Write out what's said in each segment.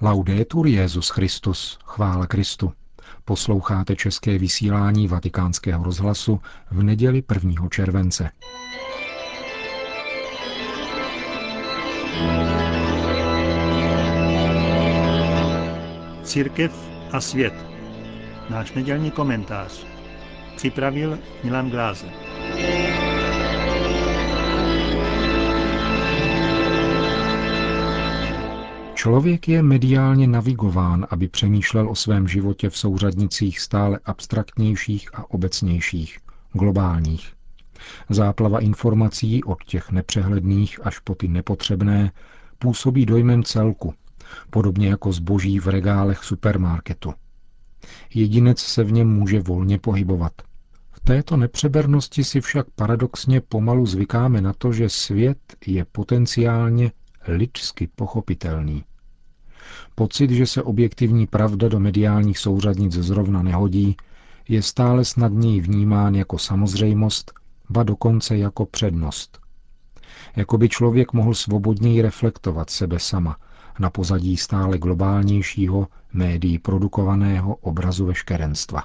Laudetur Jezus Christus, chvála Kristu. Posloucháte české vysílání Vatikánského rozhlasu v neděli 1. července. Církev a svět. Náš nedělní komentář. Připravil Milan Glázer. Člověk je mediálně navigován, aby přemýšlel o svém životě v souřadnicích stále abstraktnějších a obecnějších, globálních. Záplava informací od těch nepřehledných až po ty nepotřebné působí dojmem celku, podobně jako zboží v regálech supermarketu. Jedinec se v něm může volně pohybovat. V této nepřebernosti si však paradoxně pomalu zvykáme na to, že svět je potenciálně lidsky pochopitelný. Pocit, že se objektivní pravda do mediálních souřadnic zrovna nehodí, je stále snadněji vnímán jako samozřejmost, ba dokonce jako přednost. Jako by člověk mohl svobodněji reflektovat sebe sama na pozadí stále globálnějšího, médií produkovaného obrazu veškerenstva.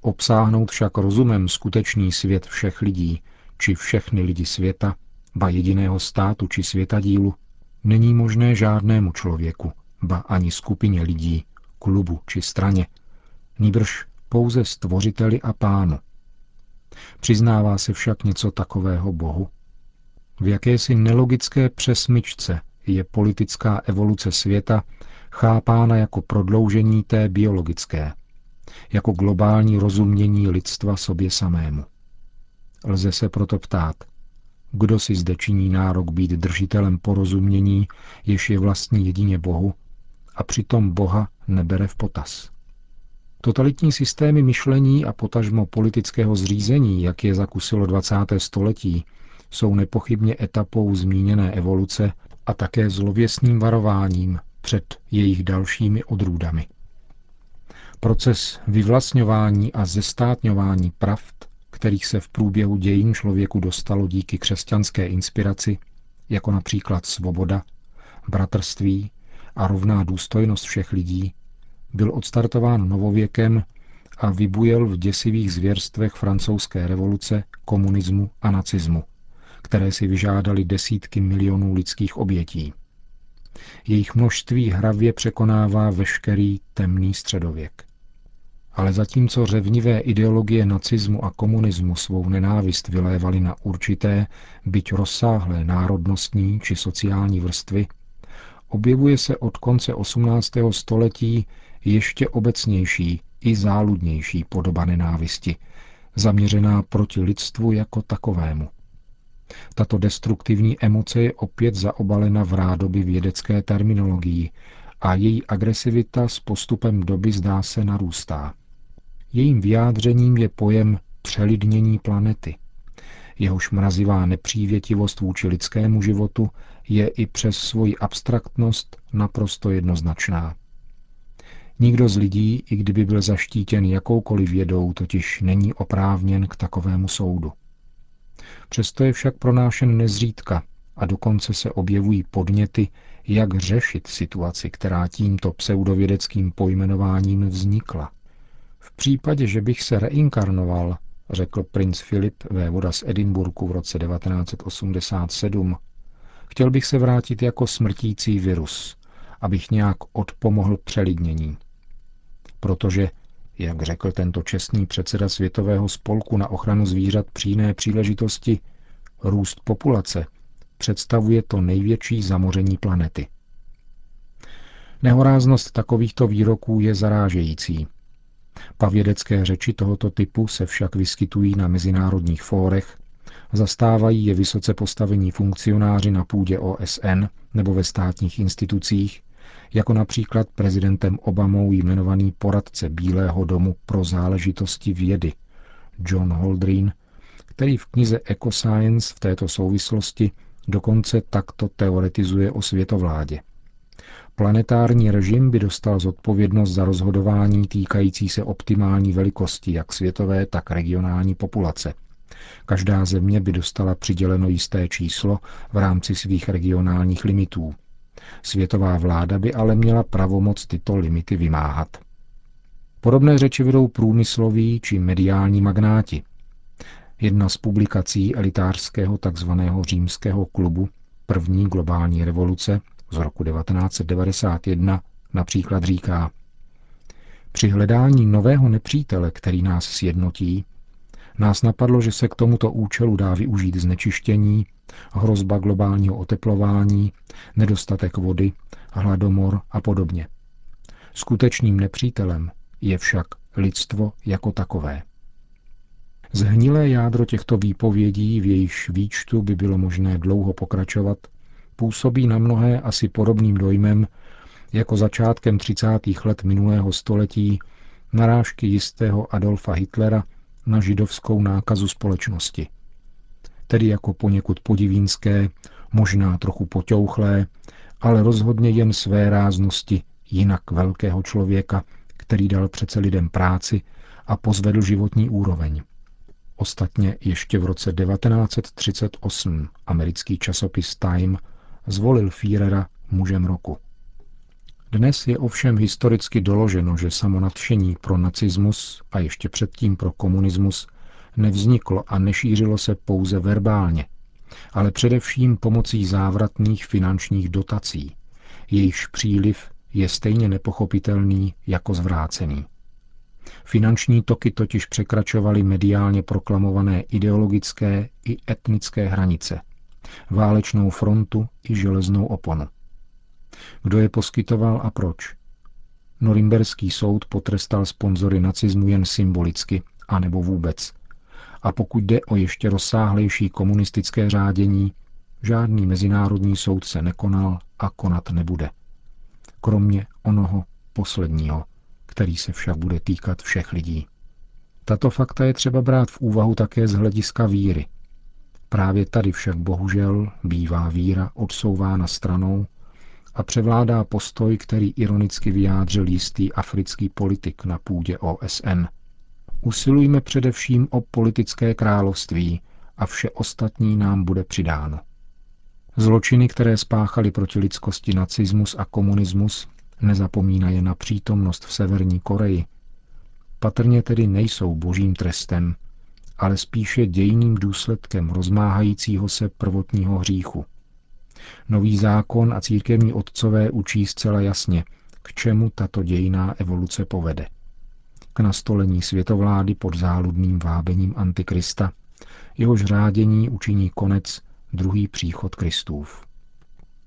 Obsáhnout však rozumem skutečný svět všech lidí, či všechny lidi světa, ba jediného státu či světadílu, není možné žádnému člověku, ba ani skupině lidí, klubu či straně, nýbrž pouze stvořiteli a pánu. Přiznává se však něco takového Bohu? V jakési nelogické přesmyčce je politická evoluce světa chápána jako prodloužení té biologické, jako globální rozumění lidstva sobě samému. Lze se proto ptát, kdo si zde činí nárok být držitelem porozumění, jež je vlastní jedině Bohu, a přitom Boha nebere v potaz. Totalitní systémy myšlení a potažmo politického zřízení, jak je zakusilo 20. století, jsou nepochybně etapou zmíněné evoluce a také zlověsným varováním před jejich dalšími odrůdami. Proces vyvlastňování a zestátňování pravd, kterých se v průběhu dějin člověku dostalo díky křesťanské inspiraci, jako například svoboda, bratrství, a rovná důstojnost všech lidí, byl odstartován novověkem a vybujel v děsivých zvěrstvech francouzské revoluce, komunismu a nacismu, které si vyžádali desítky milionů lidských obětí. Jejich množství hravě překonává veškerý temný středověk. Ale zatímco řevnivé ideologie nacismu a komunismu svou nenávist vylévaly na určité, byť rozsáhlé národnostní či sociální vrstvy, objevuje se od konce 18. století ještě obecnější i záludnější podoba nenávisti, zaměřená proti lidstvu jako takovému. Tato destruktivní emoce je opět zaobalena v rádoby vědecké terminologii a její agresivita s postupem doby zdá se narůstá. Jejím vyjádřením je pojem přelidnění planety, jehož mrazivá nepřívětivost vůči lidskému životu je i přes svoji abstraktnost naprosto jednoznačná. Nikdo z lidí, i kdyby byl zaštítěn jakoukoliv vědou, totiž není oprávněn k takovému soudu. Přesto je však pronášen nezřídka a dokonce se objevují podněty, jak řešit situaci, která tímto pseudovědeckým pojmenováním vznikla. V případě, že bych se reinkarnoval, řekl princ Filip vévoda z Edinburgu v roce 1987, chtěl bych se vrátit jako smrtící virus, abych nějak odpomohl přelidnění. Protože, jak řekl tento čestný předseda Světového spolku na ochranu zvířat při jiné příležitosti, růst populace představuje to největší zamoření planety. Nehoráznost takovýchto výroků je zarážející Pavědecké řeči tohoto typu se však vyskytují na mezinárodních fórech, zastávají je vysoce postavení funkcionáři na půdě OSN nebo ve státních institucích, jako například prezidentem Obamou jmenovaný poradce Bílého domu pro záležitosti vědy John Holdren, který v knize Ecoscience v této souvislosti dokonce takto teoretizuje o světovládě. Planetární režim by dostal zodpovědnost za rozhodování týkající se optimální velikosti jak světové, tak regionální populace. Každá země by dostala přiděleno jisté číslo v rámci svých regionálních limitů. Světová vláda by ale měla pravomoc tyto limity vymáhat. Podobné řeči vedou průmysloví či mediální magnáti. Jedna z publikací elitářského tzv. římského klubu První globální revoluce z roku 1991 například říká, při hledání nového nepřítele, který nás sjednotí, nás napadlo, že se k tomuto účelu dá využít znečištění, hrozba globálního oteplování, nedostatek vody, hladomor a podobně. Skutečným nepřítelem je však lidstvo jako takové. Zhnilé jádro těchto výpovědí, v jejíž výčtu by bylo možné dlouho pokračovat, působí na mnohé asi podobným dojmem jako začátkem 30. let minulého století narážky jistého Adolfa Hitlera na židovskou nákazu společnosti. Tedy jako poněkud podivínské, možná trochu poťouchlé, ale rozhodně jen své ráznosti jinak velkého člověka, který dal přece lidem práci a pozvedl životní úroveň. Ostatně ještě v roce 1938 americký časopis Time zvolil Führera mužem roku. Dnes je ovšem historicky doloženo, že samonadšení pro nacismus a ještě předtím pro komunismus nevzniklo a nešířilo se pouze verbálně, ale především pomocí závratných finančních dotací, jejichž příliv je stejně nepochopitelný jako zvrácený. Finanční toky totiž překračovaly mediálně proklamované ideologické i etnické hranice, válečnou frontu i železnou oponu. Kdo je poskytoval a proč? Norimberský soud potrestal sponzory nacismu jen symbolicky, anebo vůbec. A pokud jde o ještě rozsáhlejší komunistické řádění, žádný mezinárodní soud se nekonal a konat nebude. Kromě onoho posledního, který se však bude týkat všech lidí. Tato fakta je třeba brát v úvahu také z hlediska víry. Právě tady však bohužel bývá víra odsouvána stranou a převládá postoj, který ironicky vyjádřil jistý africký politik na půdě OSN. Usilujme především o politické království a vše ostatní nám bude přidáno. Zločiny, které spáchali proti lidskosti nacismus a komunismus, nezapomínaje na přítomnost v Severní Koreji, patrně tedy nejsou božím trestem, ale spíše dějným důsledkem rozmáhajícího se prvotního hříchu. Nový zákon a církevní otcové učí zcela jasně, k čemu tato dějiná evoluce povede. K nastolení světovlády pod záludným vábením Antikrista, jehož řádění učiní konec druhý příchod Kristův.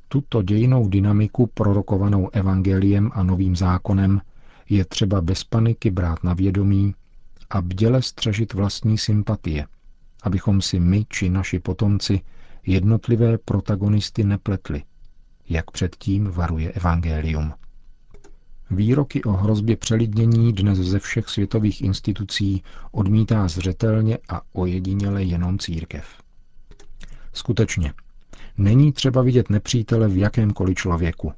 Tuto dějinou dynamiku prorokovanou evangeliem a novým zákonem je třeba bez paniky brát na vědomí a bděle střežit vlastní sympatie, abychom si my či naši potomci jednotlivé protagonisty nepletli, jak předtím varuje Evangelium. Výroky o hrozbě přelidnění dnes ze všech světových institucí odmítá zřetelně a ojediněle jenom církev. Skutečně, není třeba vidět nepřítele v jakémkoliv člověku,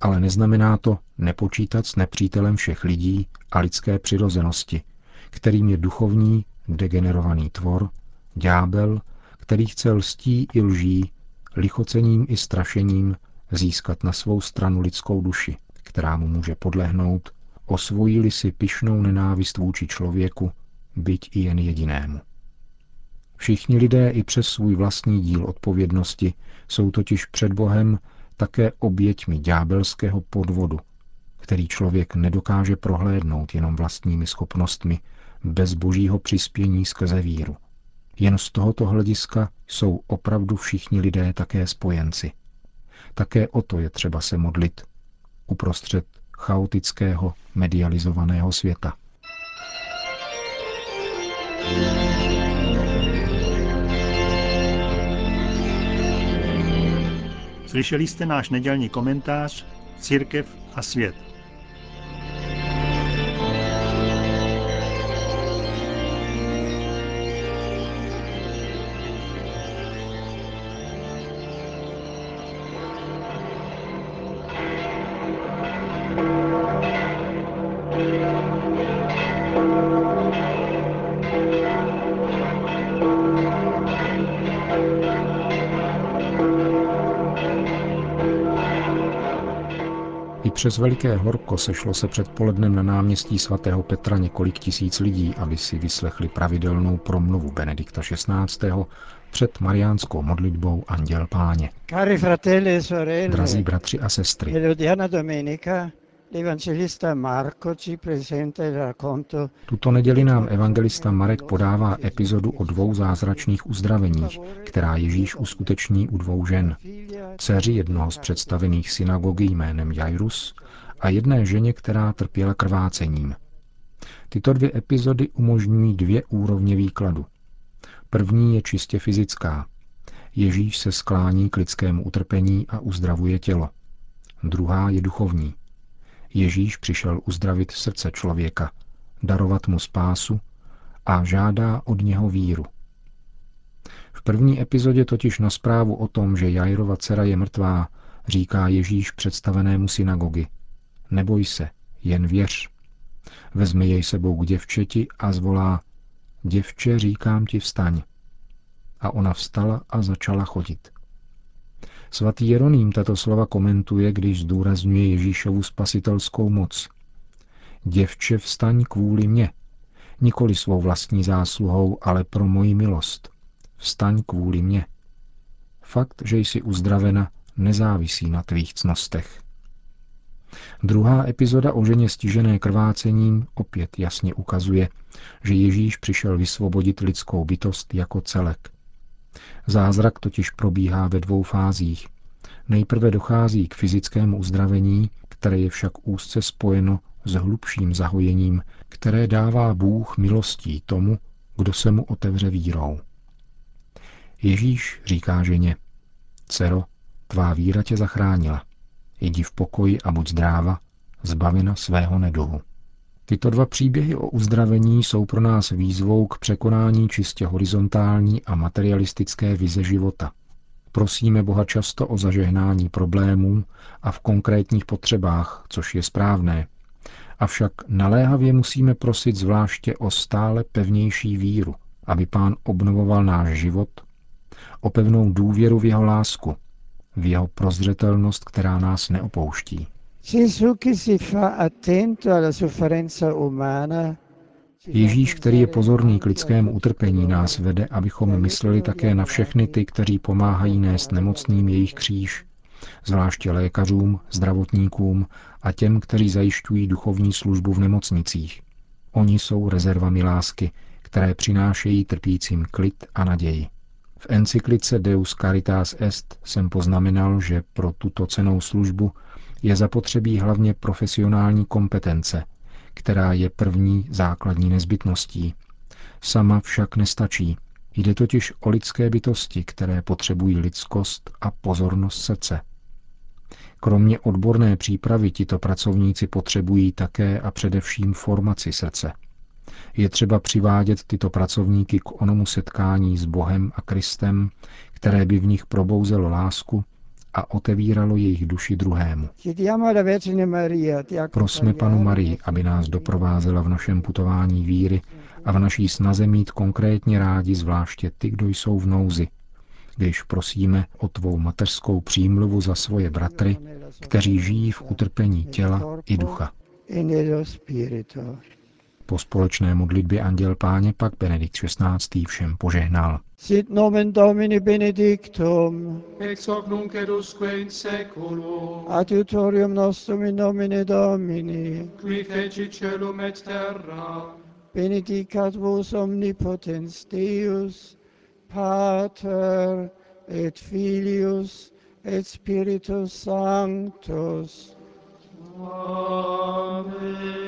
ale neznamená to nepočítat s nepřítelem všech lidí a lidské přirozenosti, kterým je duchovní, degenerovaný tvor, ďábel, který chce lstí i lží, lichocením i strašením získat na svou stranu lidskou duši, která mu může podlehnout, osvojí si pyšnou nenávist vůči člověku, byť i jen jedinému. Všichni lidé i přes svůj vlastní díl odpovědnosti jsou totiž před Bohem také oběťmi ďábelského podvodu, který člověk nedokáže prohlédnout jenom vlastními schopnostmi, bez božího přispění skrze víru. Jen z tohoto hlediska jsou opravdu všichni lidé také spojenci. Také o to je třeba se modlit uprostřed chaotického, medializovaného světa. Slyšeli jste náš nedělní komentář Církev a svět. Přes veliké horko sešlo se předpolednem na náměstí svatého Petra několik tisíc lidí, aby si vyslechli pravidelnou promluvu Benedikta XVI. před mariánskou modlitbou Anděl Páně. Cari fratelli e sorelle, Drazí bratři a sestry, Marco ci presenta il racconto tuto neděli nám evangelista Marek podává epizodu o dvou zázračných uzdraveních, která Ježíš uskuteční u dvou žen. Dceři jednoho z představených synagogy jménem Jairus a jedné ženě, která trpěla krvácením. Tyto dvě epizody umožňují dvě úrovně výkladu. První je čistě fyzická. Ježíš se sklání k lidskému utrpení a uzdravuje tělo. Druhá je duchovní. Ježíš přišel uzdravit srdce člověka, darovat mu spásu a žádá od něho víru. V první epizodě totiž na zprávu o tom, že Jairova dcera je mrtvá, říká Ježíš představenému synagogy. Neboj se, jen věř. Vezme jej sebou k děvčeti a zvolá, děvče, říkám ti vstaň. A ona vstala a začala chodit. Svatý Jeroným tato slova komentuje, když zdůrazňuje Ježíšovu spasitelskou moc. Děvče, vstaň kvůli mě, nikoli svou vlastní zásluhou, ale pro moji milost. Vstaň kvůli mě. Fakt, že jsi uzdravena, nezávisí na tvých cnostech. Druhá epizoda o ženě stižené krvácením opět jasně ukazuje, že Ježíš přišel vysvobodit lidskou bytost jako celek. Zázrak totiž probíhá ve dvou fázích. Nejprve dochází k fyzickému uzdravení, které je však úzce spojeno s hlubším zahojením, které dává Bůh milostí tomu, kdo se mu otevře vírou. Ježíš říká ženě, dcero, tvá víra tě zachránila. Jdi v pokoji a buď zdráva, zbavena svého neduhu. Tyto dva příběhy o uzdravení jsou pro nás výzvou k překonání čistě horizontální a materialistické vize života. Prosíme Boha často o zažehnání problémů a v konkrétních potřebách, což je správné. Avšak naléhavě musíme prosit zvláště o stále pevnější víru, aby Pán obnovoval náš život, o pevnou důvěru v jeho lásku, v jeho prozřetelnost, která nás neopouští. Ježíš, který je pozorný k lidskému utrpení, nás vede, abychom mysleli také na všechny ty, kteří pomáhají nést nemocným jejich kříž, zvláště lékařům, zdravotníkům a těm, kteří zajišťují duchovní službu v nemocnicích. Oni jsou rezervami lásky, které přinášejí trpícím klid a naději. V encyklice Deus Caritas Est jsem poznamenal, že pro tuto cenou službu je zapotřebí hlavně profesionální kompetence, která je první základní nezbytností. Sama však nestačí. Jde totiž o lidské bytosti, které potřebují lidskost a pozornost srdce. Kromě odborné přípravy tito pracovníci potřebují také a především formaci srdce. Je třeba přivádět tyto pracovníky k onomu setkání s Bohem a Kristem, které by v nich probouzelo lásku a otevíralo jejich duši druhému. Prosme panu Marii, aby nás doprovázela v našem putování víry a v naší snaze mít konkrétně rádi zvláště ty, kdo jsou v nouzi, když prosíme o tvou mateřskou přímluvu za svoje bratry, kteří žijí v utrpení těla i ducha. Po společné modlitbě Anděl Páně pak Benedikt XVI. všem požehnal. Sit nomen Domini benedictum, ex hoc nunc edusque in seculum, adiutorium nostrum in nomine Domini, qui feci celum et terra, benedicat vos omnipotens Deus, Pater et Filius et Spiritus Sanctus. Amen.